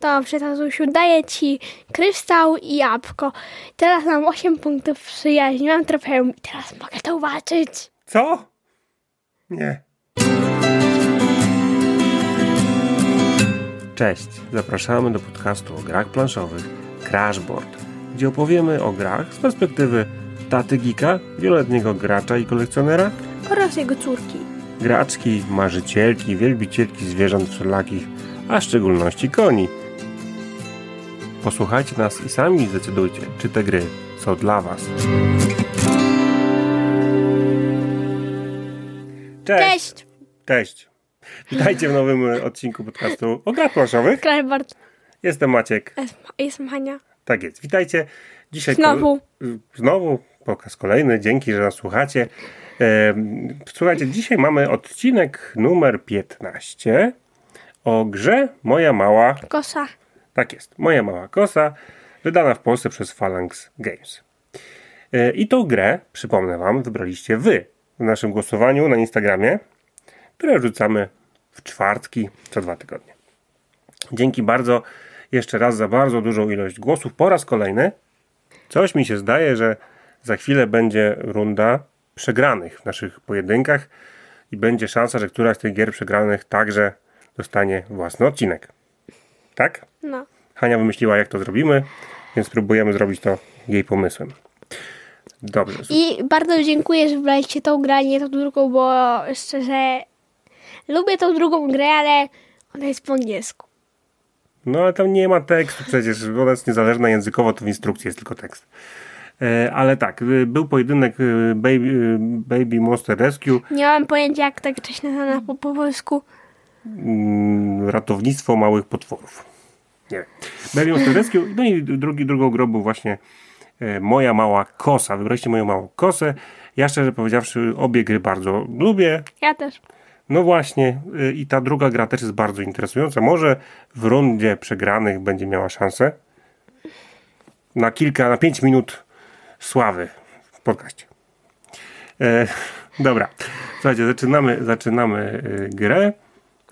Dobrze, tatusiu, daję ci kryształ i jabłko. Teraz mam 8 punktów przyjaźni, mam trofeum i teraz mogę to uwalczyć. Co? Nie. Cześć, zapraszamy do podcastu o grach planszowych Crashboard, gdzie opowiemy o grach z perspektywy taty Gika, wieloletniego gracza i kolekcjonera, Oraz jego córki. graczki, marzycielki, wielbicielki zwierząt wszelakich, a w szczególności koni. Posłuchajcie nas i sami zdecydujcie, czy te gry są dla Was. Cześć! Cześć! Witajcie w nowym odcinku podcastu o grach planszowych. Krajbart, Jestem Maciek. jestem Hania. Tak jest. Witajcie. Dzisiaj Znowu. Znowu pokaz kolejny. Dzięki, że nas słuchacie. Słuchajcie, dzisiaj mamy odcinek numer 15 o grze Moja Mała Kosa. Tak jest. Moja mała kosa, wydana w Polsce przez Phalanx Games. E, I tą grę, przypomnę Wam, wybraliście Wy w naszym głosowaniu na Instagramie, które rzucamy w czwartki co dwa tygodnie. Dzięki bardzo jeszcze raz za bardzo dużą ilość głosów po raz kolejny. Coś mi się zdaje, że za chwilę będzie runda przegranych w naszych pojedynkach i będzie szansa, że któraś z tych gier przegranych także dostanie własny odcinek. Tak? No. Hania wymyśliła, jak to zrobimy, więc spróbujemy zrobić to jej pomysłem. Dobrze. I bardzo dziękuję, że wybraliście tą grę, nie tą drugą, bo szczerze lubię tą drugą grę, ale ona jest po angielsku. No ale tam nie ma tekstu przecież, ona jest niezależna językowo, to w instrukcji jest tylko tekst. E, ale tak, y, był pojedynek y, Baby, y, Baby Monster Rescue, Nie mam pojęcia, jak ta gra się nazywa po, po polsku. mm, ratownictwo małych potworów. Nie Monster Rescue, no i drugi, drugą grą był właśnie e, Moja Mała Kosa. Wybraliście Moją Małą Kosę. Ja szczerze powiedziawszy obie gry bardzo lubię. Ja też. No właśnie, y, i ta druga gra też jest bardzo interesująca. Może w rundzie przegranych będzie miała szansę na kilka, na pięć minut sławy w podcaście. E, dobra, słuchajcie, zaczynamy, zaczynamy y, grę.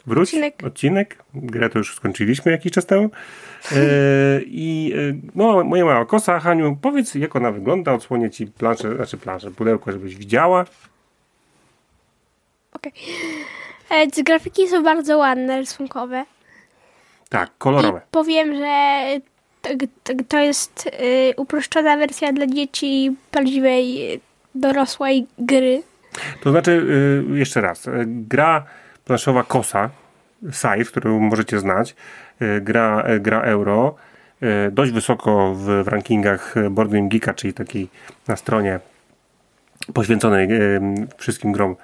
Wróć, Odcinek. odcinek. Grę to już skończyliśmy jakiś czas temu. E, I y, no, moja mała kosa, Haniu, powiedz jak ona wygląda, odsłonię ci planszę, znaczy planszę, pudełko, żebyś widziała. Okej. E, te Grafiki są bardzo ładne, rysunkowe. Tak, I kolorowe. powiem, że to, to, jest y, uproszczona wersja dla dzieci prawdziwej dorosłej gry. To znaczy, y, jeszcze raz, y, gra planszowa Kosa, Scythe, którą możecie znać, y, gra, y, gra euro, y, dość wysoko w, w rankingach Board Game Geeka, czyli takiej na stronie poświęconej wszystkim grom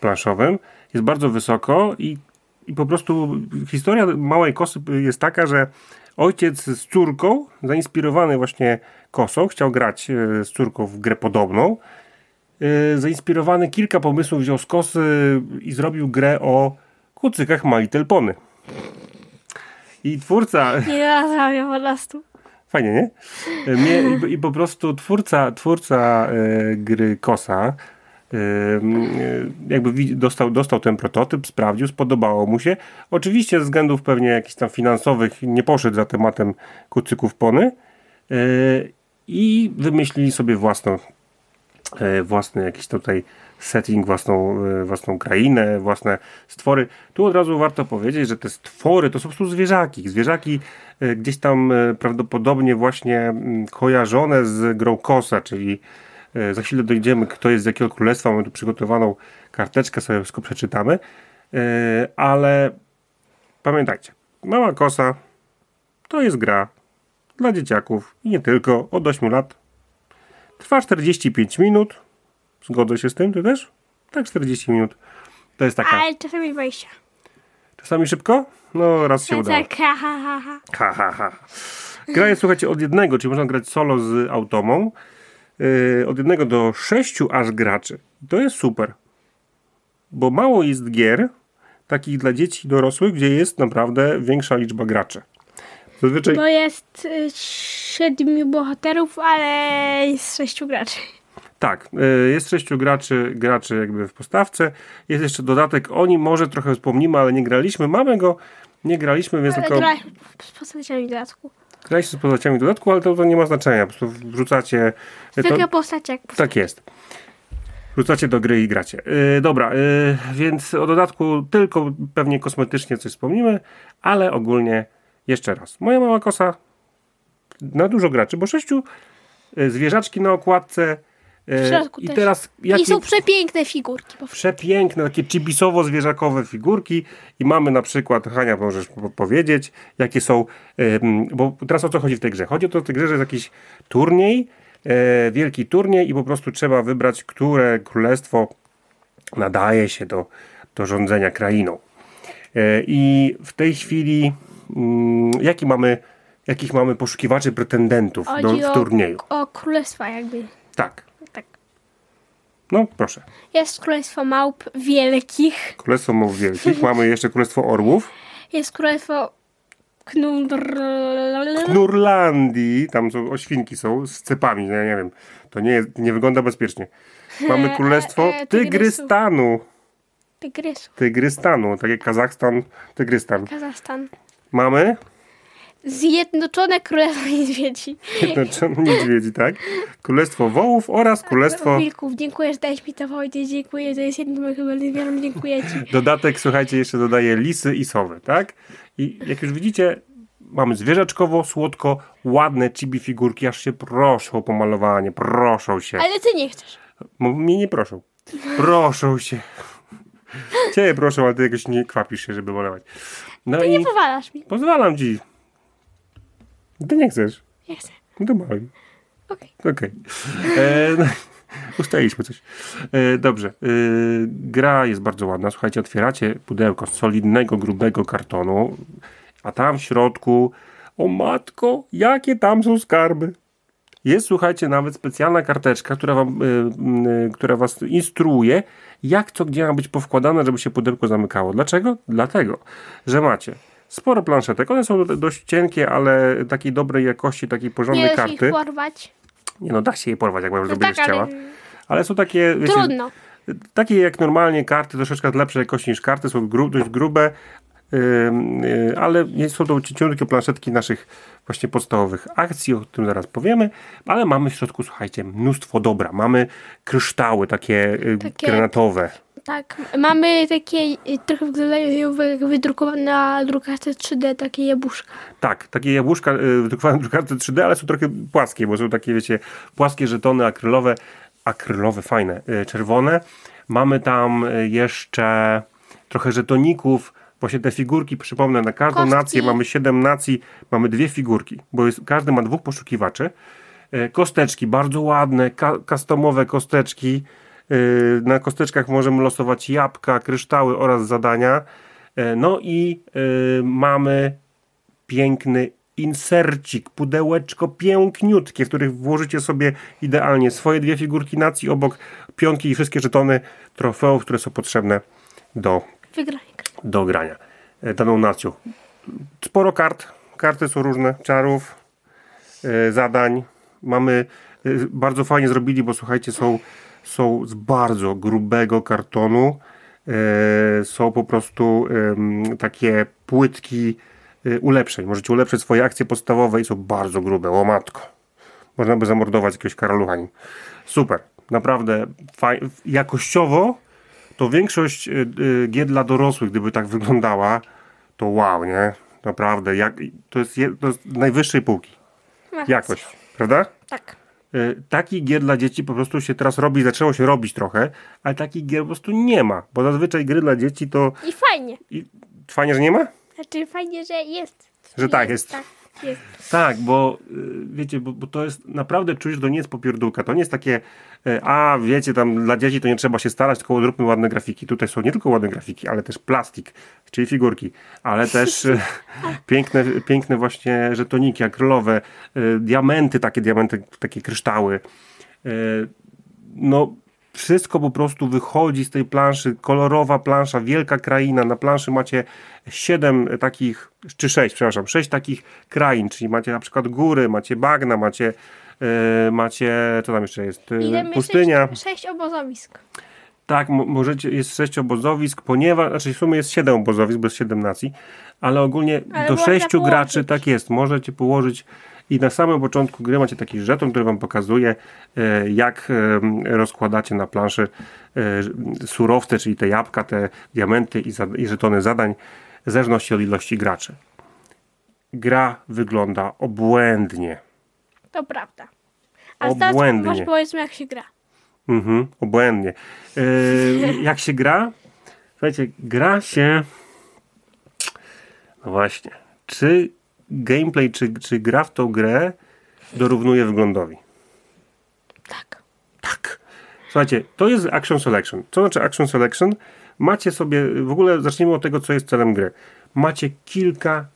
planszowym. Jest bardzo wysoko i, i po prostu historia małej kosy jest taka, że ojciec z córką, zainspirowany właśnie kosą, chciał grać z córką w grę podobną, zainspirowany kilka pomysłów wziął z kosy i zrobił grę o kucykach Little Pony. I twórca, Nie rozumiem po prostu. fajnie, nie? Mnie, i, I po prostu twórca, twórca e, gry Kosa e, jakby dostał, dostał ten prototyp, sprawdził, spodobało mu się. Oczywiście ze względów pewnie jakichś tam finansowych nie poszedł za tematem kucyków pony e, i wymyślili sobie własną własny jakiś tutaj setting, własną, e, własną krainę, własne stwory. Tu od razu warto powiedzieć, że te stwory to są po prostu zwierzaki. Zwierzaki e, gdzieś tam e, prawdopodobnie właśnie mm, kojarzone z grą Kosa, czyli e, za chwilę dojdziemy, kto jest z jakiego królestwa. Mamy tu przygotowaną karteczkę, sobie wszystko przeczytamy. E, Ale pamiętajcie, Mała Kosa to jest gra dla dzieciaków i nie tylko, od 8 lat Trwa 45 minut. Zgodzę się z tym, ty też? Tak, 40 minut. To jest taka. Ale czasami 20. Czasami szybko? No, raz się Tak, udało. tak, ha, ha, ha, ha. Ha, ha, ha. Gra jest, słuchajcie, od jednego, czyli można grać solo z automą. Yy, od jednego do sześciu aż graczy. To jest super. Bo mało jest gier takich dla dzieci i dorosłych, gdzie jest naprawdę większa liczba graczy. Zazwyczaj Bo jest y, siedmiu bohaterów, ale jest sześciu graczy. Tak, y, jest sześciu graczy, graczy jakby w postawce. Jest jeszcze dodatek, o nim może trochę wspomnimy, ale nie graliśmy. Mamy go Nie graliśmy, więc Ale tylko z postaciami dodatku. graliście z postaciami dodatku, ale to, to nie ma znaczenia. Po prostu wrzucacie... To, Zwykłe postacie jak tak jest. Wrzucacie do gry i gracie. Yy, dobra, yy, więc o dodatku tylko pewnie kosmetycznie coś wspomnimy, ale ogólnie jeszcze raz. Moja mała kosa na dużo graczy, bo sześciu yy, zwierzaczki na okładce. środku I też. teraz I jakie są przepiękne figurki. Przepiękne, takie chibisowo-zwierzakowe figurki i mamy na przykład, Hania możesz po- powiedzieć, jakie są, ym, bo teraz o co chodzi w tej grze? Chodzi o to w tej grze, że jest jakiś turniej, e, wielki turniej i po prostu trzeba wybrać, które królestwo nadaje się do, do rządzenia krainą. E, I w tej chwili jaki mamy, jakich mamy poszukiwaczy pretendentów do, w turnieju? o, o królestwa jakby. Tak, Tak. no proszę. Jest królestwo małp wielkich. Królestwo Małp Wielkich, mamy jeszcze Królestwo Orłów, Jest królestwo knudr... Nurlandii, tam są oświnki są z cepami, ja nie wiem, to nie, jest, nie wygląda bezpiecznie. Mamy królestwo e, e, tygrysów. Tygrystanu, Tygrysów. Tygrystanu, tak jak Kazachstan, Tygrystan. Kazachstan. Mamy Zjednoczone Królestwo Niedźwiedzi. Zjednoczone Niedźwiedzi, tak? Królestwo Wołów oraz Królestwo... Wilków. Dziękuję, że dałeś mi to powiedzieć. Dziękuję, to jest moich ulubionych zwierząt. Dziękuję ci. Dodatek, słuchajcie, jeszcze dodaje lisy i sowy, tak? I jak już widzicie, mamy zwierzaczkowo, słodko, ładne chibi figurki, aż się proszą o pomalowanie, proszą się. Ale ty nie chcesz. Mnie nie proszą. Proszą się. Ciebie proszą, ale ty jakoś nie kwapisz się, żeby malować. No i Nie powalasz mi. pozwalam ci. Ty nie chcesz. Nie chcę. No to maluj. Okej. Okej. E, no, Ustaliliśmy coś. E, dobrze. E, gra jest bardzo ładna. Słuchajcie, otwieracie pudełko z solidnego, grubego kartonu, a tam w środku, o matko, jakie tam są skarby. Jest, słuchajcie, nawet specjalna karteczka, która, wam, y, y, która was instruuje, jak co gdzie ma być powkładane, żeby się pudełko zamykało. Dlaczego? Dlatego, że macie sporo planszetek. One są do- dość cienkie, ale takiej dobrej jakości, takiej porządnej Nie karty. ich porwać. Nie no, da się je porwać, jak No będziesz tak, chciała. ale Ale są takie, wiecie, trudno. takie jak normalnie karty, troszeczkę lepszej jakości niż karty, są gru, dość grube, y, ale nie są to cieniutkie planszetki naszych właśnie podstawowych akcji, o tym zaraz powiemy, ale mamy w środku, słuchajcie, mnóstwo dobra. Mamy kryształy takie, y, Takie- granatowe. Tak. Mamy takie y, trochę wyglądają wydrukowane na drukarce 3D takie jabłuszka. Tak, takie jabłuszka y, wydrukowane na drukarce 3D, ale są trochę płaskie, bo są takie, wiecie, płaskie żetony akrylowe, akrylowe, fajne, y, czerwone. Mamy tam y, jeszcze trochę żetoników, właśnie te figurki, przypomnę, na każdą Kostki. nację mamy 7 nacji, mamy dwie figurki, bo jest, każdy ma dwóch poszukiwaczy. Y, Kosteczki, bardzo ładne, ka- customowe kosteczki. Y, Na kosteczkach możemy losować jabłka, kryształy oraz zadania. Y, No i mamy piękny insercik, pudełeczko piękniutkie, w których włożycie sobie idealnie swoje dwie figurki nacji obok pionki i wszystkie żetony trofeów, które są potrzebne do, Wygranie. do grania e, daną nacją. Sporo kart, karty są różne, czarów, e, zadań. Mamy, e, bardzo fajnie zrobili, bo słuchajcie, są, są z bardzo grubego kartonu. Są po prostu takie płytki ulepszeń. Możecie ulepszyć swoje akcje podstawowe i są bardzo grube. O matko. Można by zamordować jakiegoś karalucha nim. Super. Naprawdę jakościowo to większość y, y, gier dla dorosłych, gdyby tak wyglądała, to wow, nie? Naprawdę. Jak, to, jest, je- to jest najwyższej półki. Masz Jakość. Prawda? Tak. Y, Takich gier dla dzieci po prostu się teraz robi, zaczęło się robić trochę, ale takich gier po prostu nie ma, bo zazwyczaj gry dla dzieci to I fajnie. i fajnie, że nie ma? Znaczy fajnie, że jest. Że tak jest. Tak, jest. Tak, bo y, wiecie, bo, bo to jest naprawdę czujesz, że to nie jest popierdółka. To nie jest takie, y, a wiecie, tam dla dzieci to nie trzeba się starać, tylko zróbmy ładne grafiki. Tutaj są nie tylko ładne grafiki, ale też plastik, czyli figurki, ale też y, piękne, piękne właśnie żetoniki akrylowe, diamenty, takie diamenty, takie kryształy. No wszystko po prostu wychodzi z tej planszy, kolorowa plansza, wielka kraina. Na planszy macie siedem takich, czy sześć, przepraszam, sześć takich krain, czyli macie na przykład góry, macie bagna, macie, e, macie, co tam jeszcze jest, jest pustynia. Sześć, sześć obozowisk. Tak, mo- możecie, jest sześć obozowisk, ponieważ, znaczy w sumie jest siedem obozowisk, bez siedem nacji, ale ogólnie Ale do sześciu graczy, tak jest, możecie położyć i na samym początku gry macie taki żeton, który wam pokazuje, e, jak e, rozkładacie na planszy e, surowce, czyli te jabłka, te diamenty i, żetony zadań, w zależności od ilości graczy. Gra wygląda obłędnie. To prawda. A teraz Obłędnie. może powiedzmy jak się gra. Mhm, obłędnie. Yy, jak się gra? Słuchajcie, gra się. No właśnie. Czy gameplay, czy, czy gra w tą grę dorównuje wyglądowi? Tak. Tak. Słuchajcie, to jest Action Selection. Co znaczy Action Selection? Macie sobie, w ogóle zacznijmy od tego, co jest celem gry. Macie kilka,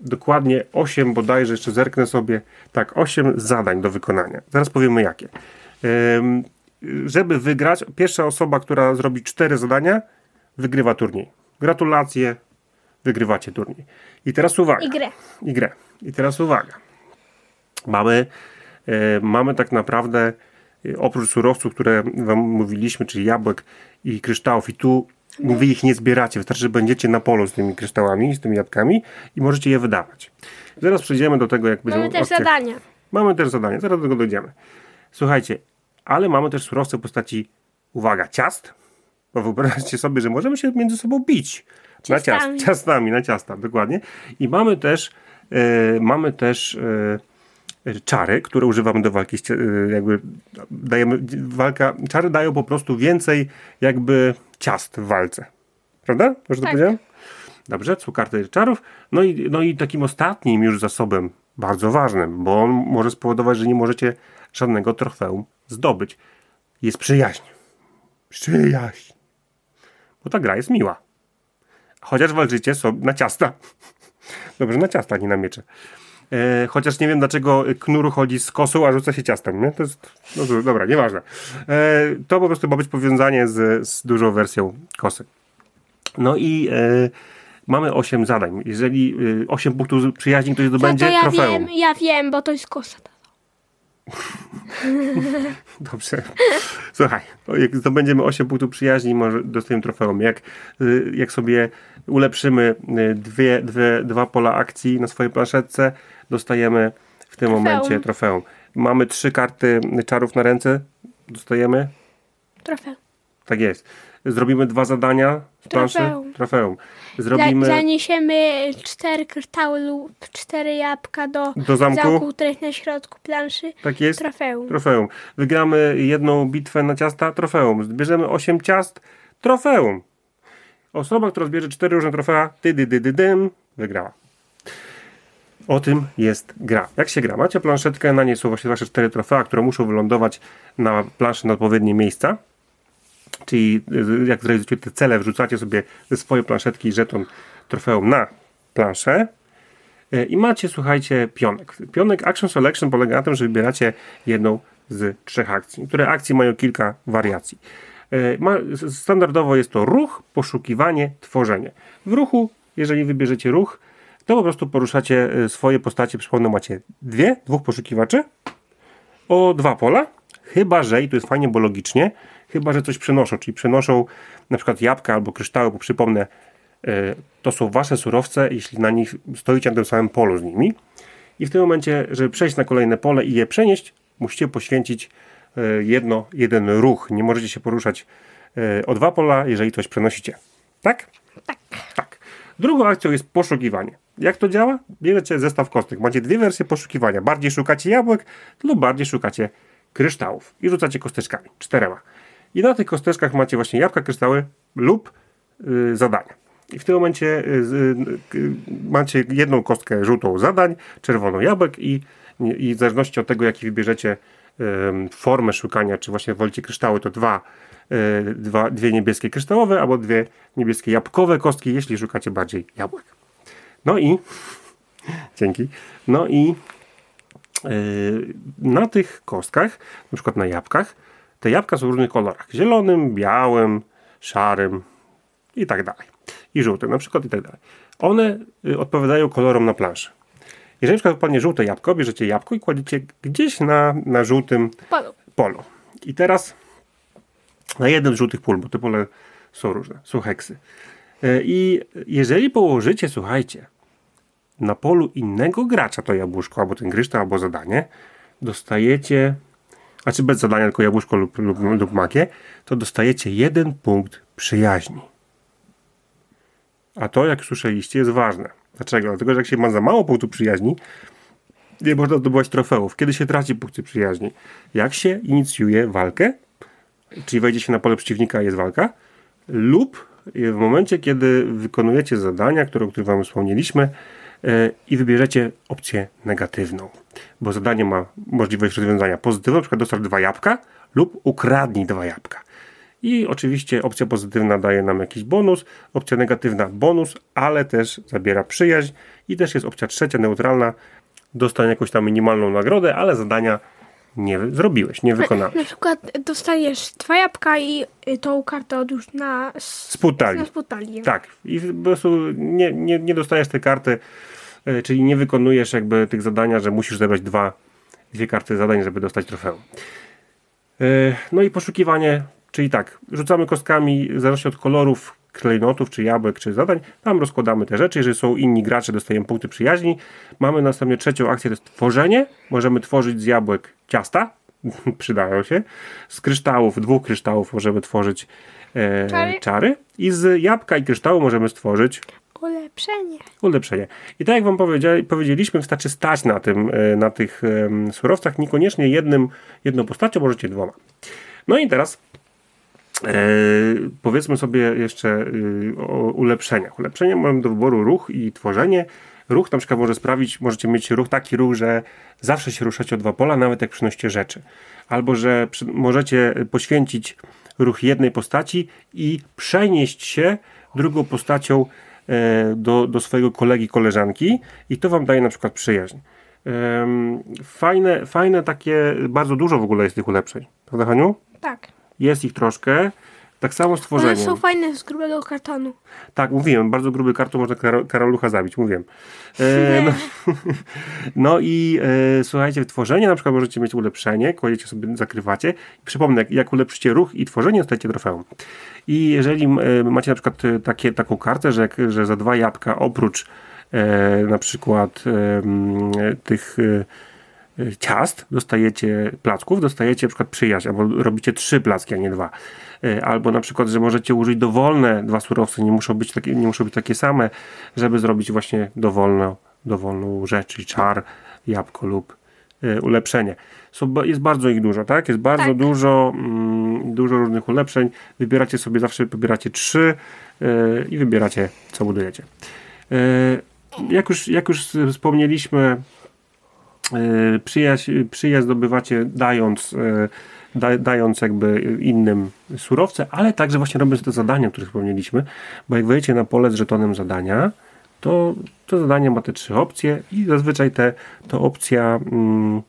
dokładnie 8 bodajże, jeszcze zerknę sobie, tak, 8 zadań do wykonania. Zaraz powiemy jakie. Ym, żeby wygrać, pierwsza osoba, która zrobi 4 zadania, wygrywa turniej. Gratulacje, wygrywacie turniej. I teraz uwaga I grę. i grę. I teraz uwaga. Mamy, e, mamy tak naprawdę e, oprócz surowców, które wam mówiliśmy, czyli jabłek i kryształów, i tu wy ich nie zbieracie, wystarczy, że będziecie na polu z tymi kryształami, z tymi jabłkami i możecie je wydawać. Zaraz przejdziemy do tego, jak będziemy Mamy też opcje- zadania. Mamy też zadanie, zaraz do tego dojdziemy. Słuchajcie, ale mamy też surowce w postaci, uwaga, ciast. Bo wyobraźcie sobie, że możemy się między sobą bić. Na ciast, Ciastami. ciastami, na ciasta, dokładnie. I mamy też, e, mamy też e, czary, które używamy do walki, e, jakby dajemy, walka, czary dają po prostu więcej jakby ciast w walce. Prawda? Może to Tak. powiedziałem? Dobrze, są karty czarów. No i, no i takim ostatnim już zasobem, bardzo ważnym, bo on może spowodować, że nie możecie żadnego trofeum zdobyć. Jest przyjaźń. Przyjaźń. Bo ta gra jest miła. Chociaż walczycie sobie na ciasta. Dobrze, na ciasta, nie na miecze. E, chociaż nie wiem, dlaczego knur chodzi z kosą, a rzuca się ciastem. Nie? To jest. No, dobra, nieważne. E, to po prostu ma być powiązanie z, z dużą wersją kosy. No i e, mamy 8 zadań. Jeżeli e, 8 punktów przyjaźni ktoś To, zdobędzie, to ja trofeum. wiem, ja wiem, bo to jest kosa. Dobrze. Słuchaj, jak zdobędziemy 8 punktów przyjaźni, może dostajemy trofeum. Jak, y, jak sobie ulepszymy y, dwie, dwie, dwa pola akcji na swojej planszetce, dostajemy w tym Trofeum. momencie trofeum. Mamy trzy karty czarów na ręce, dostajemy. Trofeum. Tak jest. Zrobimy dwa zadania z planszy. Trofeum. Zrobimy. zaniesiemy cztery kryształy lub cztery jabłka do, Do zamku. który jest na środku planszy. Tak jest. Trofeum. Trofeum. Wygramy jedną bitwę na ciasta, trofeum. Zbierzemy 8 ciast, trofeum. Osoba, która zbierze 4 różne trofea, ty, dy, dy, dy, dym, wygrała. O tym jest gra. Jak się gra? Macie planszetkę, na niej są właśnie wasze 4 trofea, które muszą wylądować na planszy na odpowiednie miejsca. Czyli y, jak zrealizujecie te cele, wrzucacie sobie ze swojej planszetki żeton trofeum na planszę. E, I macie, słuchajcie, pionek. Pionek Action Selection polega na tym, że wybieracie jedną z trzech akcji. Które akcje mają kilka wariacji. S- standardowo jest to ruch, poszukiwanie, tworzenie. W ruchu, jeżeli wybierzecie ruch, to po prostu poruszacie swoje postacie. Przypomnę, macie dwie, dwóch poszukiwaczy o dwa pola, chyba że, i tu jest fajnie, bo logicznie, chyba że coś przenoszą, czyli przenoszą na przykład jabłka albo kryształy, bo przypomnę, e, to są wasze surowce, jeśli na nich stoicie na tym samym polu z nimi. I w tym momencie, żeby przejść na kolejne pole i je przenieść, musicie poświęcić e, jedno, jeden ruch. Nie możecie się poruszać e, o dwa pola, jeżeli coś przenosicie. Tak? Tak. Tak. Drugą akcją jest poszukiwanie. Jak to działa? Bierzecie zestaw kostek. Macie dwie wersje poszukiwania. Bardziej szukacie jabłek lub bardziej szukacie kryształów. I rzucacie kosteczkami. Czterema. I na tych kosteczkach macie właśnie jabłka, kryształy lub y, zadania. I w tym momencie y, y, macie jedną kostkę żółtą zadań, czerwoną jabłek i, i w zależności od tego, jaki wybierzecie formę szukania, czy właśnie wolicie kryształy, to dwa, y, dwa, dwie niebieskie kryształowe albo dwie niebieskie jabłkowe kostki, jeśli szukacie bardziej jabłek. No i dzięki. No i yy, na tych kostkach, na przykład na jabłkach, te jabłka są w różnych kolorach. Zielonym, białym, szarym i tak dalej. I żółtym na przykład i tak dalej. One y, odpowiadają kolorom na planszy. Jeżeli na przykład padnie żółte jabłko, bierzecie jabłko i kładziecie gdzieś na, na żółtym Polu. polu. I teraz na jednym z żółtych pól, bo te pole są różne, są heksy. E, I jeżeli położycie, słuchajcie, na polu innego gracza to jabłuszko, albo ten kryształ, albo zadanie, dostajecie, a czy bez zadania, tylko jabłuszko lub, lub, lub to dostajecie jeden punkt przyjaźni. A to, jak słyszeliście, jest ważne. Dlaczego? Dlatego, że jak się ma za mało punktów przyjaźni, nie można zdobywać trofeów. Kiedy się traci punkty przyjaźni? Jak się inicjuje walkę, czyli wejdzie się na pole przeciwnika, jest walka, lub w momencie, kiedy wykonujecie zadania, które, o których Wam wspomnieliśmy, e, i wybierzecie opcję negatywną. Bo zadanie ma możliwość rozwiązania na przykład dostać dwa jabłka lub ukradnij dwa jabłka. I oczywiście opcja pozytywna daje nam jakiś bonus, opcja negatywna bonus, ale też zabiera przyjaźń i też jest opcja trzecia, neutralna, dostań jakąś tam minimalną nagrodę, ale zadania nie zrobiłeś, nie wykonałeś. Na przykład dostajesz dwa jabłka i y, tą kartę odłóż na spód talii. Tak. I po prostu nie, nie, nie dostajesz tej karty, czyli nie wykonujesz jakby tych zadania, że musisz zebrać dwa, dwie karty zadań, żeby dostać trofeum. E, no i poszukiwanie, czyli tak, rzucamy kostkami, w zależności od kolorów klejnotów, czy jabłek, czy zadań, tam rozkładamy te rzeczy. Jeżeli są inni gracze, dostajemy punkty przyjaźni. Mamy następnie trzecią akcję, to jest tworzenie. Możemy tworzyć z jabłek ciasta, przydają się. Z kryształów, dwóch kryształów możemy tworzyć e, czary. czary. I z jabłka i kryształu możemy stworzyć ulepszenie. Ulepszenie. I tak jak wam powiedzieliśmy, wystarczy stać na tym, e, na tych surowcach, niekoniecznie jednym, jedną postacią, możecie dwoma. No i teraz E, powiedzmy sobie jeszcze y, o ulepszeniach. Ulepszenia mamy do wyboru ruch i tworzenie. Ruch na przykład może sprawić, możecie mieć ruch taki ruch, że zawsze się ruszacie o dwa pola, nawet jak przynosicie rzeczy. Albo, że przy, możecie poświęcić ruch jednej postaci i przenieść się drugą postacią do, do swojego kolegi, koleżanki i to wam daje na przykład przyjaźń. Fajne, fajne takie, bardzo dużo w ogóle jest tych ulepszeń. Prawda, Haniu? Tak. Jest ich troszkę. Tak samo stworzenie. One są fajne z grubego kartonu. Tak, mówiłem, bardzo gruby karton można Karolucha zabić, mówiłem. E, no, no, i e, słuchajcie, tworzenie na przykład możecie mieć ulepszenie, kładziecie sobie, zakrywacie. Przypomnę, jak, jak ulepszycie ruch i tworzenie, dostajecie trofeum. I jeżeli e, macie na przykład e, takie, taką kartę, że, że za dwa jabłka oprócz e, na przykład e, tych ciast, dostajecie placków, dostajecie na przykład przyjaźń, albo robicie trzy placki, a nie dwa. Y, albo na przykład, że możecie użyć dowolne dwa surowce, nie muszą być takie, nie muszą być takie same, żeby zrobić właśnie dowolną, dowolną rzecz, czyli czar, jabłko lub y, ulepszenie. Są, jest bardzo ich dużo, tak? Jest bardzo tak. dużo, mm, dużo różnych ulepszeń. Wybieracie sobie, zawsze wybieracie trzy i wybieracie, co budujecie. jak, już, jak już wspomnieliśmy, E, przyjaźń, przyjaźń zdobywacie dając, e, da, dając jakby innym surowce, ale także właśnie robiąc te zadania, o których wspomnieliśmy, bo jak wejdziecie na pole z żetonem zadania, to to zadanie ma te trzy opcje i zazwyczaj te, to opcja mm,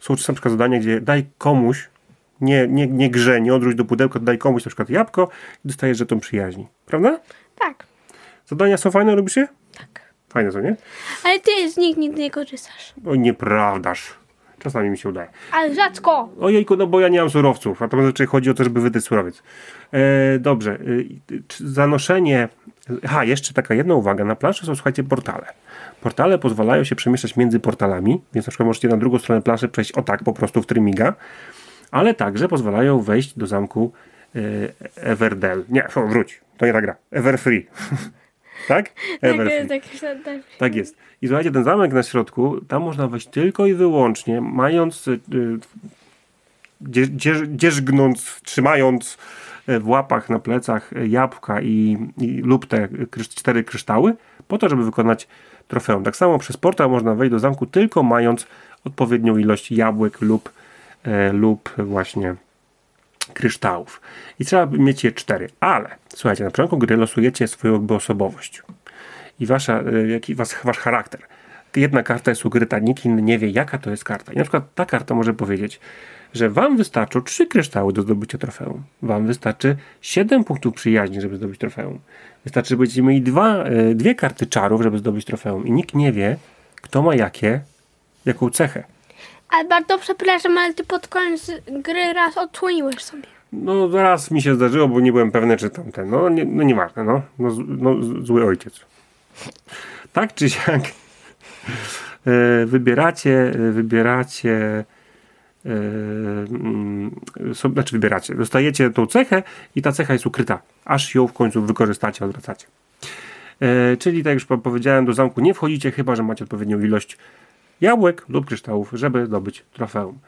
są na przykład zadania, gdzie daj komuś nie, nie, nie grze, nie odwróć do pudełka, daj komuś na przykład jabłko i dostajesz żeton przyjaźni. Prawda? Tak. Zadania są fajne, lubisz je? Tak. Fajne, co nie? Ale ty z nich nigdy nie korzystasz. Oj, nieprawdaż. Czasami mi się udaje. Ale rzadko. Ojejku, no bo ja nie mam surowców, a to zazwyczaj chodzi o to, żeby wydać surowiec. E, dobrze. E, zanoszenie... Aha, jeszcze taka jedna uwaga. Na planszy są, słuchajcie, portale. Portale pozwalają się przemieszczać między portalami, więc na przykład możecie na drugą stronę planszy przejść o tak po prostu w trymiga, ale także pozwalają wejść do zamku e, Everdell. Nie, wróć. To nie ta gra. Everfree. Tak? Everfree. Tak, tak, tak, tak jest. I słuchajcie, ten zamek na środku, tam można wejść tylko i wyłącznie, mając, y, dzierżgnąc, trzymając e, w łapach, na plecach jabłka i, i lub te cztery kryształy, po to, żeby wykonać trofeum. Tak samo przez portal można wejść do zamku tylko mając odpowiednią ilość jabłek lub, e, lub właśnie kryształów. I trzeba mieć je cztery. Ale słuchajcie, na początku gry losujecie swoją osobowość i wasza, e, jaki, was, wasz charakter. Jedna karta jest ukryta, nikt inny nie wie, jaka to jest karta. I na przykład ta karta może powiedzieć, że wam wystarczą trzy kryształy do zdobycia trofeum. Wam wystarczy 7 punktów przyjaźni, żeby zdobyć trofeum. Wystarczy, że będziecie mieli dwa, e, dwie karty czarów, żeby zdobyć trofeum. I nikt nie wie, kto ma jakie, jaką cechę. Ale bardzo przepraszam, ale ty pod koniec gry raz odsłoniłeś sobie. No raz mi się zdarzyło, bo nie byłem pewny, czy tamten. No, nie, no nieważne, no. No, no. Zły ojciec. Tak czy siak e, wybieracie, wybieracie e, mm, so, znaczy wybieracie, dostajecie tą cechę i ta cecha jest ukryta, aż ją w końcu wykorzystacie, odwracacie. E, czyli tak już po- powiedziałem, do zamku nie wchodzicie, chyba że macie odpowiednią ilość jabłek lub kryształów, żeby zdobyć trofeum.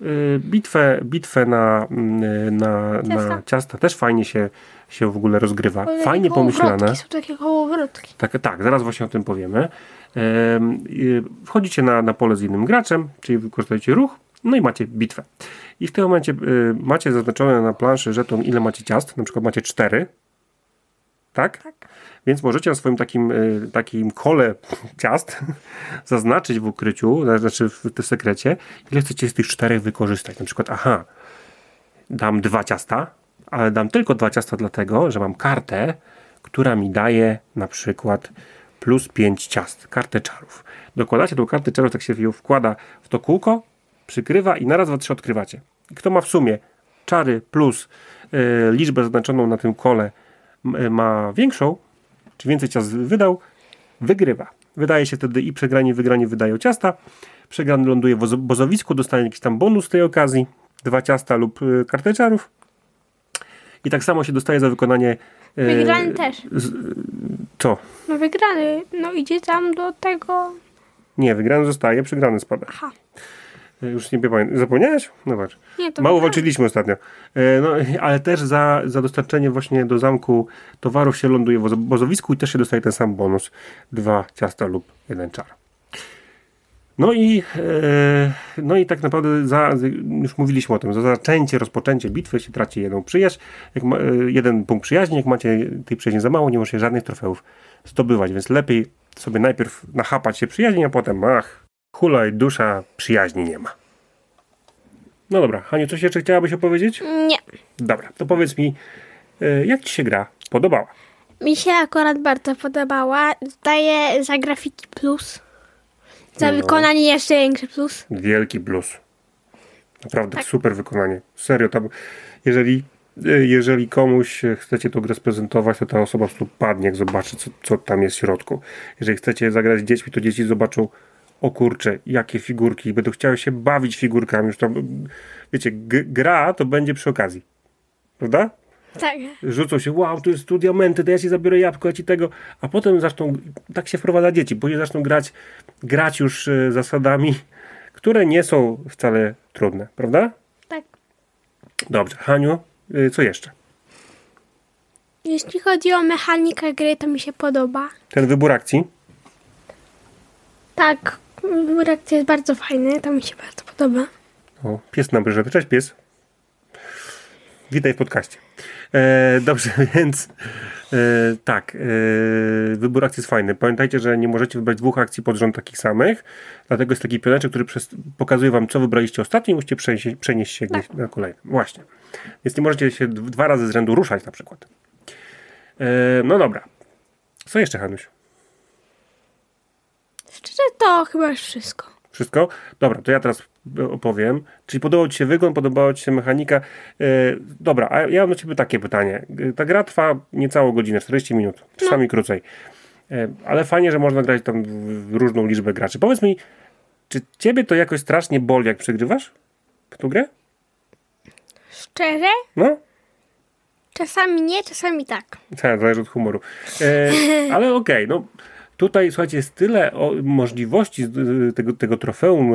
Y, Bitwę, bitwę na, mm, na, na Ciasta. ciasta też fajnie się, się w ogóle rozgrywa. Fajnie Kołowrotki, pomyślane. Są takie kołowrotki. Tak, tak, zaraz właśnie o tym powiemy. Em, y, Wchodzicie na, na pole z innym graczem, czyli wykorzystujecie ruch, no i macie bitwę. I w tym momencie y, macie zaznaczone na planszy żeton, ile macie ciast, na przykład macie cztery, tak? Tak. Więc możecie na swoim takim, y, takim kole ciast zaznaczyć w ukryciu, znaczy w tym sekrecie, ile chcecie z tych czterech wykorzystać. Na przykład, aha, dam dwa ciasta, ale dam tylko dwa ciasta dlatego, że mam kartę, która mi daje na przykład plus 5 ciast, kartę czarów. Dokładacie tą kartę czarów, tak się ją wkłada w to kółko, przykrywa i na raz, trzy odkrywacie. Kto ma w sumie czary plus y, liczbę zaznaczoną na tym kole m, ma większą, czy więcej ciast wydał, wygrywa. Wydaje się wtedy i przegrani, i wygrani wydają ciasta. Przegrany ląduje w bozowisku, dostanie jakiś tam bonus z tej okazji, dwa ciasta lub y, kartę czarów. I tak samo się dostaje za wykonanie. y, Wygrany też. Co? No wygrany, no idzie tam do tego... Nie, wygrany zostaje, przegrany spada. Aha. Już nie pamiętam. Zapomniałeś? No patrz. Nie, to Mało wygrany. walczyliśmy ostatnio. E, No, ale też za, za dostarczenie właśnie do zamku towarów się ląduje w wozo- bozowisku i też się dostaje ten sam bonus. Dwa ciasta lub jeden czar. No i, e, no i tak naprawdę za, już mówiliśmy o tym, za zaczęcie, rozpoczęcie bitwy się traci jedną przyjaźń, ma, e, jeden punkt przyjaźni, jak macie tej przyjaźni za mało, nie możecie żadnych trofeów zdobywać, więc lepiej sobie najpierw nachapać się przyjaźni, a potem ach, hulaj, dusza, przyjaźni nie ma. No dobra, Haniu, coś jeszcze chciałabyś opowiedzieć? Nie. Dobra, to powiedz mi, e, jak ci się gra podobała? Mi się akurat bardzo podobała. Daję za grafiki plus. Za No. wykonanie jeszcze większy plus. Wielki plus. Naprawdę Tak. super wykonanie. Serio, tam, jeżeli, e, jeżeli komuś e, chcecie tą grę sprezentować, to ta osoba po prostu padnie, jak zobaczy, co, co tam jest w środku. Jeżeli chcecie zagrać z dziećmi, to dzieci zobaczą, o kurczę, jakie figurki, będą chciały się bawić figurkami. Już tam, wiecie, gra to będzie przy okazji. Prawda? Tak. rzucą się, wow, tu jest tu diamenty, to ja ci zabiorę jabłko, ja ci tego, a potem zaczną, tak się wprowadza dzieci, później zaczną grać, grać już e, zasadami, które nie są wcale trudne, prawda? Tak. Dobrze, Haniu, e, co jeszcze? Jeśli chodzi o mechanikę gry, to mi się podoba. Ten wybór akcji, Tak, wybór akcji jest bardzo fajny, to mi się bardzo podoba. o, pies nam przyszedł, cześć pies. Witaj w podcaście. E, dobrze, więc e, tak, e, wybór akcji jest fajny. Pamiętajcie, że nie możecie wybrać dwóch akcji pod rząd takich samych, dlatego jest taki pioneczek, który przez, pokazuje wam, co wybraliście ostatnio i musicie przenieść, przenieść się gdzieś na kolejny. Właśnie. Więc nie możecie się dwa razy z rzędu ruszać na przykład. E, no dobra. Co jeszcze, Hanuś? Szczerze to chyba już wszystko. Wszystko? Dobra, to ja teraz opowiem. Czyli podobał Ci się wygląd, podobała Ci się mechanika. E, dobra, a ja mam do Ciebie takie pytanie. Ta gra trwa niecałą godzinę, 40 minut, czasami krócej. E, ale fajnie, że można grać tam w, różną liczbę graczy. Powiedz mi, czy Ciebie to jakoś strasznie boli, jak przegrywasz w tą grę? Szczerze? No? Czasami nie, czasami tak. Tak, zależy od humoru. E, ale okej, no tutaj słuchajcie, jest tyle możliwości z- tego, tego trofeum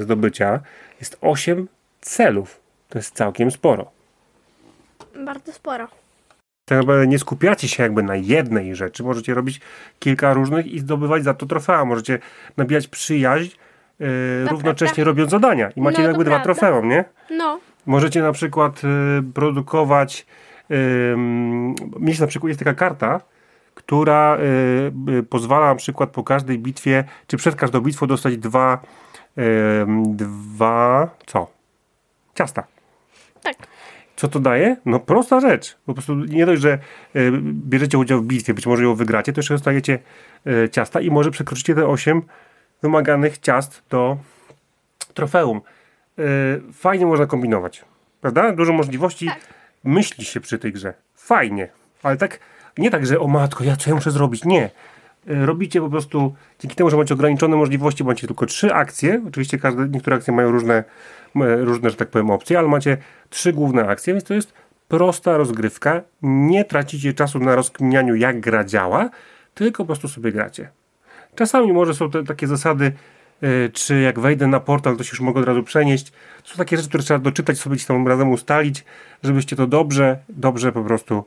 zdobycia. Jest 8 celów. To jest całkiem sporo. Bardzo sporo. Tak naprawdę nie skupiacie się jakby na jednej rzeczy. Możecie robić kilka różnych i zdobywać za to trofea. Możecie nabijać przyjaźń, e, równocześnie robiąc zadania. I macie No, jakby dwa trofeum, nie? No, Możecie na przykład y, produkować, mieć na przykład, jest taka karta, która y, y, pozwala na przykład po każdej bitwie, czy przed każdą bitwą dostać dwa, dwa, co? Ciasta. tak. Co to daje? No prosta rzecz. Po prostu nie dość, że y, bierzecie udział w bitwie, być może ją wygracie, to jeszcze dostajecie ciasta i może przekroczycie te 8 wymaganych ciast do trofeum. Fajnie można kombinować. Prawda? Dużo możliwości. Tak. myśli się przy tej grze. Fajnie, ale tak, nie tak, że o matko, ja co ja muszę zrobić, nie. E, robicie po prostu, dzięki temu, że macie ograniczone możliwości, macie tylko trzy akcje, oczywiście każde, niektóre akcje mają różne, różne, że tak powiem, opcje, ale macie trzy główne akcje, więc to jest prosta rozgrywka, nie tracicie czasu na rozkminianiu jak gra działa, tylko po prostu sobie gracie. Czasami może są te takie zasady, yy, czy jak wejdę na portal, to się już mogę od razu przenieść. Są takie rzeczy, które trzeba doczytać, sobie ci tam razem ustalić, żebyście to dobrze, dobrze po prostu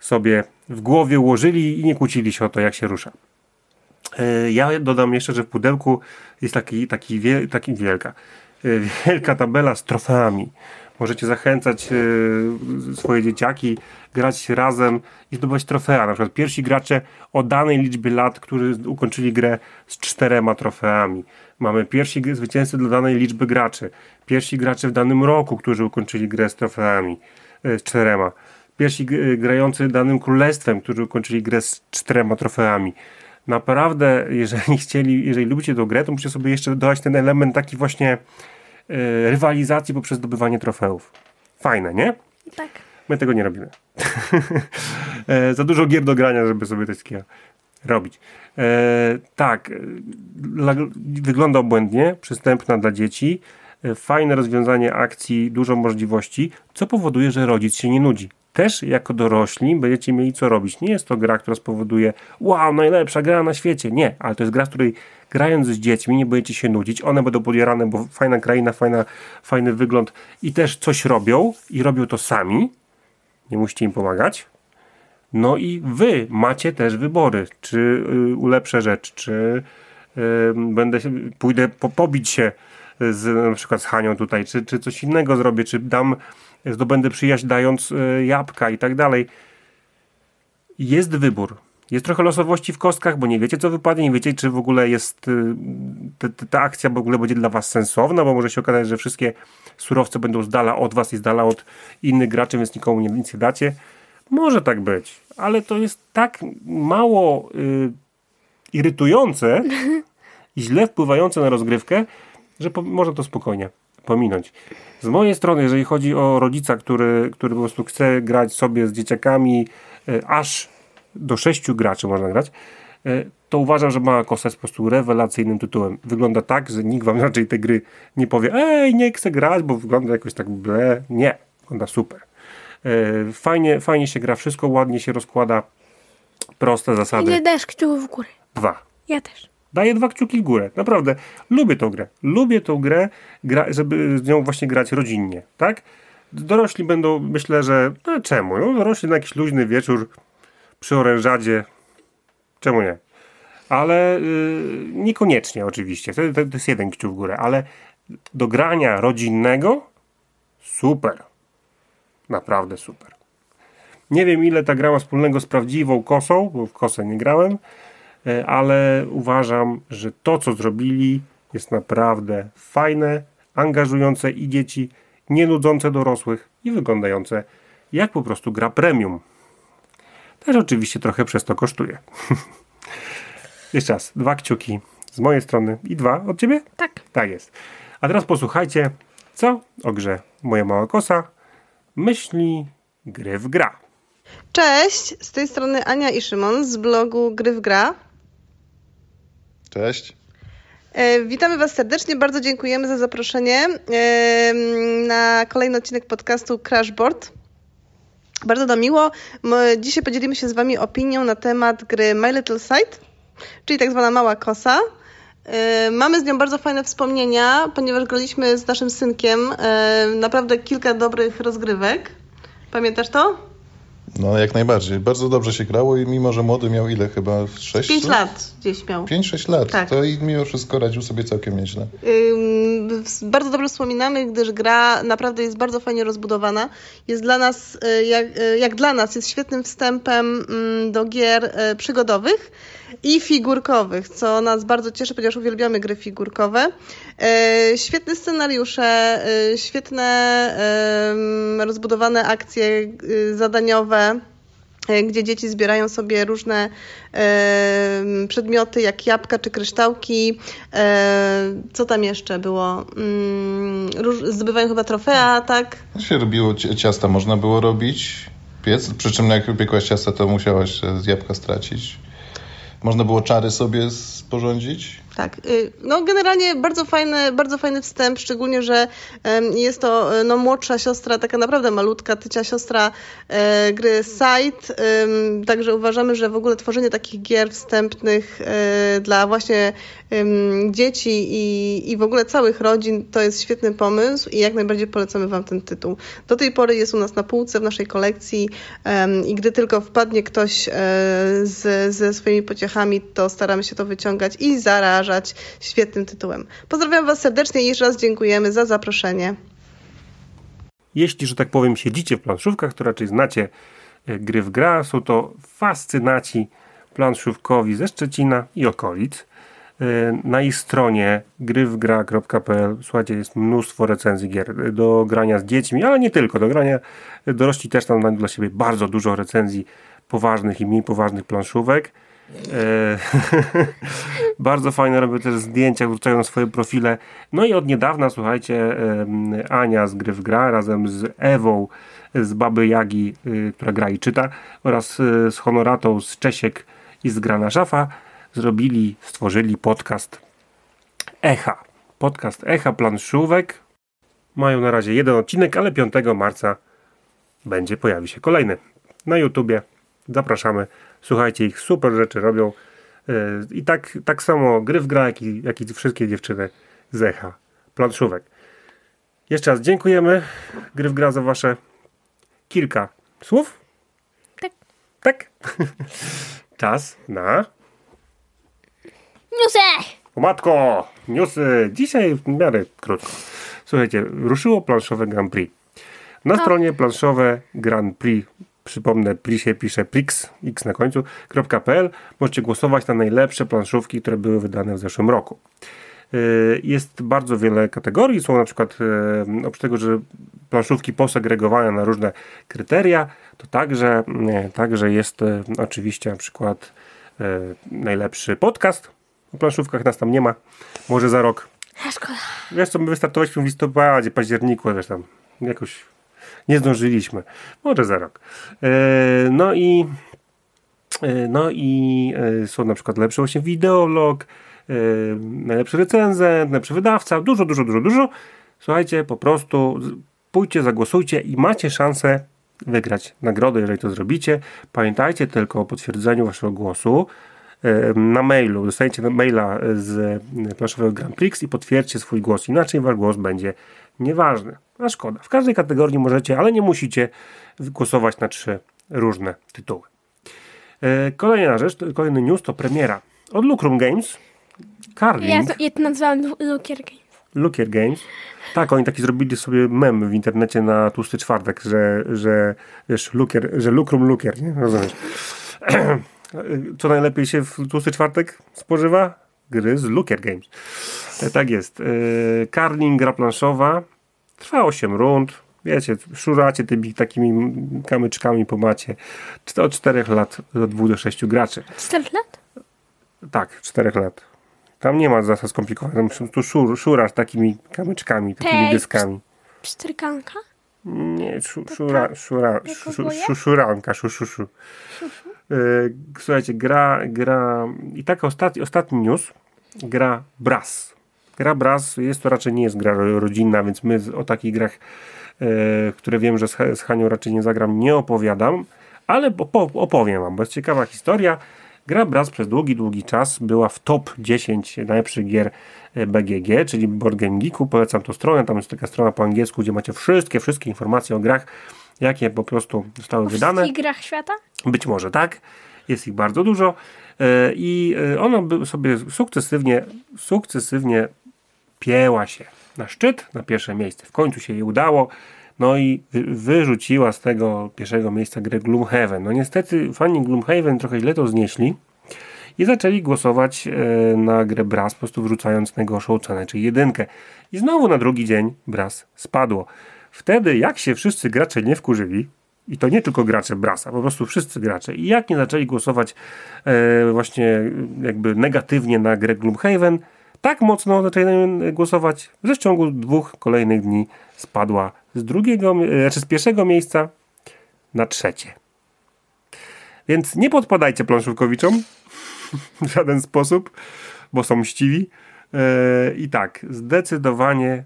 sobie w głowie ułożyli i nie kłócili się o to, jak się rusza. Yy, ja dodam jeszcze, że w pudełku jest taki, taki, wie, taki wielka, yy, wielka tabela z trofeami. Możecie zachęcać yy, swoje dzieciaki, grać razem i zdobywać trofea. Na przykład pierwsi gracze o danej liczbie lat, którzy ukończyli grę z czterema trofeami. Mamy pierwsi zwycięzcy dla danej liczby graczy. Pierwsi gracze w danym roku, którzy ukończyli grę z trofeami, z czterema pierwsi grający danym królestwem, którzy ukończyli grę z czterema trofeami. Naprawdę, jeżeli chcieli, jeżeli lubicie tę grę, to musicie sobie jeszcze dodać ten element taki właśnie e, rywalizacji poprzez zdobywanie trofeów. Fajne, nie? Tak. My tego nie robimy. e, za dużo gier do grania, żeby sobie takie robić. E, tak, wygląda obłędnie, przystępna dla dzieci, fajne rozwiązanie akcji, dużo możliwości, co powoduje, że rodzic się nie nudzi też jako dorośli będziecie mieli co robić. Nie jest to gra, która spowoduje wow, najlepsza gra na świecie. Nie, ale to jest gra, w której grając z dziećmi nie będziecie się nudzić. One będą podjarane, bo fajna kraina, fajna, fajny wygląd i też coś robią i robią to sami. Nie musicie im pomagać. No i wy macie też wybory, czy y, ulepszę rzecz, czy y, będę się, pójdę po, pobić się z, na przykład z Hanią tutaj, czy, czy coś innego zrobię, czy dam zdobędę przyjaźń dając e, jabłka i tak dalej. Jest wybór. Jest trochę losowości w kostkach, bo nie wiecie, co wypadnie, nie wiecie, czy w ogóle jest e, ta, ta akcja w ogóle będzie dla was sensowna, bo może się okazać, że wszystkie surowce będą z dala od was i z dala od innych graczy, więc nikomu nie, nic nie dacie. Może tak być, ale to jest tak mało y, irytujące i źle wpływające na rozgrywkę, że po, można to spokojnie pominąć. Z mojej strony, jeżeli chodzi o rodzica, który, który po prostu chce grać sobie z dzieciakami, e, aż do sześciu graczy można grać, e, to uważam, że Mała Kosa jest po prostu rewelacyjnym tytułem. Wygląda tak, że nikt wam raczej tej gry nie powie ej, nie chcę grać, bo wygląda jakoś tak ble. Nie, wygląda super. E, fajnie, fajnie się gra, wszystko ładnie się rozkłada. Proste zasady. Ile kciuków w górę? Dwa. Ja też. Daję dwa kciuki w górę. Naprawdę. Lubię tą grę. Lubię tą grę, gra, żeby z nią właśnie grać rodzinnie. Tak? Dorośli będą, myślę, że no czemu? No, dorośli na jakiś luźny wieczór przy orężadzie. Czemu nie? Ale yy, niekoniecznie oczywiście. To, to, to jest jeden kciuk w górę. Ale do grania rodzinnego super. Naprawdę super. Nie wiem, ile ta gra ma wspólnego z prawdziwą kosą, bo w kosę nie grałem. E, ale uważam, że to, co zrobili, jest naprawdę fajne, angażujące i dzieci, nie nudzące dorosłych i wyglądające jak po prostu gra premium. Też oczywiście trochę przez to kosztuje. Jeszcze raz, dwa kciuki z mojej strony i dwa od ciebie? Tak. Tak jest. A teraz posłuchajcie, co o grze Moja Mała Kosa myśli gry w gra. Cześć, z tej strony Ania i Szymon z blogu Gry w Gra. Cześć. E, witamy Was serdecznie. Bardzo dziękujemy za zaproszenie e, na kolejny odcinek podcastu Crashboard. Bardzo nam miło. Dzisiaj podzielimy się z Wami opinią na temat gry My Little Sight, czyli tak zwana Mała Kosa. E, mamy z nią bardzo fajne wspomnienia, ponieważ graliśmy z naszym synkiem naprawdę kilka dobrych rozgrywek. Pamiętasz to? No, jak najbardziej. Bardzo dobrze się grało i mimo, że młody miał ile chyba? 6 5 lat gdzieś miał. 5-6 lat. Tak. To i mimo wszystko radził sobie całkiem nieźle. Yy, bardzo dobrze wspominamy, gdyż gra naprawdę jest bardzo fajnie rozbudowana. Jest dla nas, y, jak, y, jak dla nas, jest świetnym wstępem mm, do gier y, przygodowych i figurkowych, co nas bardzo cieszy, ponieważ uwielbiamy gry figurkowe. Świetne scenariusze, świetne rozbudowane akcje zadaniowe e, gdzie dzieci zbierają sobie różne e, przedmioty, jak jabłka czy kryształki. E, co tam jeszcze było? Mm, zdobywają chyba trofea, tak? To się robiło, ci- ciasta można było robić, piec, przy czym jak piekłaś ciasta, to musiałaś e, z jabłka stracić. Można było czary sobie sporządzić. Tak, y, no generalnie bardzo fajny, bardzo fajny wstęp, szczególnie, że jest to e, no, młodsza siostra, taka naprawdę malutka, tycia siostra e, gry Side, także uważamy, że w ogóle tworzenie takich gier wstępnych e, dla właśnie dzieci i, i w ogóle całych rodzin to jest świetny pomysł i jak najbardziej polecamy Wam ten tytuł. Do tej pory jest u nas na półce w naszej kolekcji i gdy tylko wpadnie ktoś z, ze swoimi pociechami, to staramy się to wyciągać i zarażać świetnym tytułem. Pozdrawiam Was serdecznie i jeszcze raz dziękujemy za zaproszenie. Jeśli, że tak powiem, siedzicie w planszówkach, to raczej znacie e, gry w gra. Są to fascynaci planszówkowi ze Szczecina i okolic. E, Na ich stronie grywgra.pl słuchajcie, jest mnóstwo recenzji gier do grania z dziećmi, ale nie tylko. Do grania dorośli też tam dla siebie bardzo dużo recenzji poważnych i mniej poważnych planszówek. E, bardzo fajne robią też zdjęcia, wrzucają swoje profile. No i od niedawna, słuchajcie, Ania z Gry w Gra razem z Ewą z Baby Jagi, y, która gra i czyta, oraz y, z Honoratą z Czesiek i z Grana Szafa zrobili, stworzyli podcast Echa. Podcast Echa Planszówek. Mają na razie jeden odcinek, ale 5 marca będzie, pojawi się kolejny na YouTubie. Zapraszamy. Słuchajcie ich, super rzeczy robią. Yy, I tak, tak samo gry w gra, jak i, jak i wszystkie dziewczyny z Echa. Planszówek. Jeszcze raz dziękujemy gry w gra za wasze kilka słów. Tak. Tak. Czas na Newsy! O matko, newsy. Dzisiaj w miarę krótko. Słuchajcie, ruszyło planszowe Grand Prix. Na stronie planszowe Grand Prix, przypomnę, Prix się pisze Prix, x na końcu, .pl, możecie głosować na najlepsze planszówki, które były wydane w zeszłym roku. Yy, Jest bardzo wiele kategorii. Są na przykład, yy, oprócz tego, że planszówki posegregowane na różne kryteria, to także, nie, także jest oczywiście na przykład najlepszy podcast. O planszówkach nas tam nie ma. Może za rok. Szkoda. Wiesz co, my wystartowaliśmy w listopadzie, październiku, wiesz tam, jakoś nie zdążyliśmy. Może za rok. E, no i e, no i e, są na przykład lepszy właśnie wideolog, najlepszy recenzent, najlepszy wydawca, dużo, dużo, dużo, dużo. Słuchajcie, po prostu pójdźcie, zagłosujcie i macie szansę wygrać nagrodę, jeżeli to zrobicie. Pamiętajcie tylko o potwierdzeniu waszego głosu na mailu. Dostajecie maila z planszowego Grand Prix i potwierdźcie swój głos. Inaczej wasz głos będzie nieważny. A szkoda. W każdej kategorii możecie, ale nie musicie głosować na trzy różne tytuły. E, Kolejna rzecz, kolejny news to premiera od Lucrum Games. Carling. Ja to, ja to Lukier Games. Lukier Games. Tak, oni taki zrobili sobie mem w internecie na tłusty czwartek, że, że wiesz, lukier, że lukrum lukier, nie? Rozumiesz? Co najlepiej się w tłusty czwartek spożywa? Gry z Lukier Games. E, Tak jest. E, Karling, gra planszowa. Trwa 8 rund. Wiecie, szuracie tymi takimi kamyczkami po macie. Od 4 lat do 2 do 6 graczy. 4 lat? Tak, 4 lat. Tam nie ma zasad skomplikowanych. Tu szur, szurasz takimi kamyczkami, takimi Tej- dyskami. Psztrykanka? Nie, szu, szura, szura, szu, szu, szuranka, szu, szu, szu. Yy, Słuchajcie, gra, gra i tak ostatni, ostatni news, gra Brass. Gra Brass, jest to raczej nie jest gra rodzinna, więc my o takich grach, yy, które wiem, że z, Hanią raczej nie zagram, nie opowiadam, ale opo- opowiem wam, bo jest ciekawa historia. Gra Brass przez długi, długi czas była w top 10 najlepszych gier e, BGG, czyli Board Game Geeku. Polecam tą stronę, tam jest taka strona po angielsku, gdzie macie wszystkie, wszystkie informacje o grach, jakie po prostu zostały O wydane. wszystkich grach świata? Być może tak. Jest ich bardzo dużo. E, I e, ona by sobie sukcesywnie, sukcesywnie pieła się na szczyt, na pierwsze miejsce. W końcu się jej udało. No i wy- wyrzuciła z tego pierwszego miejsca grę Gloomhaven. No niestety fani Gloomhaven trochę źle to znieśli i zaczęli głosować e, na grę Brass, po prostu wrzucając najgorszą cenę, czyli jedynkę. I znowu na drugi dzień Brass spadło. Wtedy, jak się wszyscy gracze nie wkurzyli, I to nie tylko gracze Brasa, po prostu wszyscy gracze. I jak nie zaczęli głosować e, właśnie jakby negatywnie na grę Gloomhaven, tak mocno zaczęli głosować, że w ciągu dwóch kolejnych dni spadła z drugiego, e, znaczy z pierwszego miejsca na trzecie. Więc nie podpadajcie planszówkowiczom w żaden sposób, bo są mściwi. E, I tak, zdecydowanie e,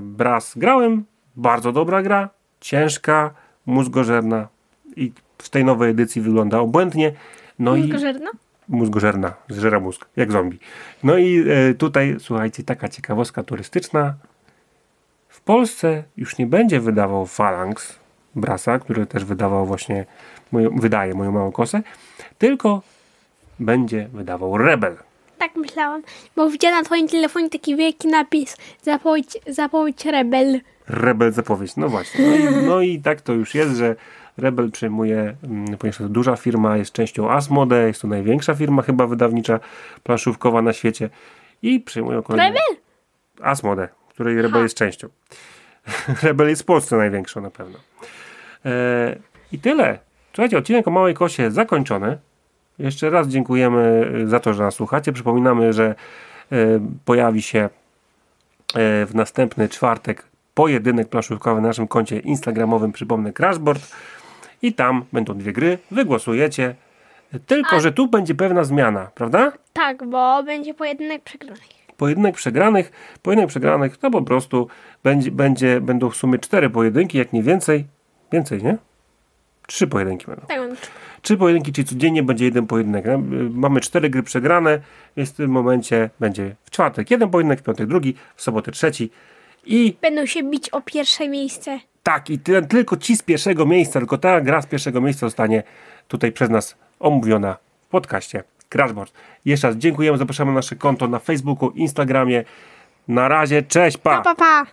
Bras grałem, bardzo dobra gra, ciężka, mózgożerna i w tej nowej edycji wygląda obłędnie. No Mózgożerna? I, mózgożerna, zżera mózg, jak zombie. No i e, tutaj, słuchajcie, taka ciekawostka turystyczna. W Polsce już nie będzie wydawał Phalanx Brasa, który też wydawał właśnie, moją, wydaje moją małą kosę, tylko będzie wydawał Rebel. Tak myślałam, bo widziałam na twoim telefonie taki wielki napis zapowiedź, zapowiedź Rebel. Rebel zapowiedź, no właśnie. No i, no i tak to już jest, że Rebel przejmuje, mm, ponieważ to duża firma, jest częścią Asmode, jest to największa firma chyba wydawnicza, planszówkowa na świecie i przejmują kolejne... Rebel? Asmode, której Rebel jest częścią. Rebel jest w Polsce największą na pewno. E, I tyle. Słuchajcie, odcinek o Małej Kosie zakończony. Jeszcze raz dziękujemy za to, że nas słuchacie. Przypominamy, że e, pojawi się e, w następny czwartek pojedynek planszówkowy na naszym koncie instagramowym, przypomnę Crashboard i tam będą dwie gry, wygłosujecie. Tylko, A- że tu będzie pewna zmiana, prawda? Tak, bo będzie pojedynek przegranych. Pojedynek przegranych, pojedynek przegranych to po prostu będzie, będzie, będą w sumie cztery pojedynki, jak nie więcej. Więcej, nie? Trzy pojedynki będą. Tak, Trzy pojedynki, czyli codziennie będzie jeden pojedynek. Mamy cztery gry przegrane, więc w tym momencie będzie w czwartek jeden pojedynek, w piątek drugi, w sobotę trzeci. I będą się bić o pierwsze miejsce. tak, i ty, tylko ci z pierwszego miejsca, tylko ta gra z pierwszego miejsca zostanie tutaj przez nas omówiona w podcaście Crashboard. Jeszcze raz dziękujemy, zapraszamy na nasze konto na Facebooku, Instagramie. Na razie, cześć, Pa, pa, pa.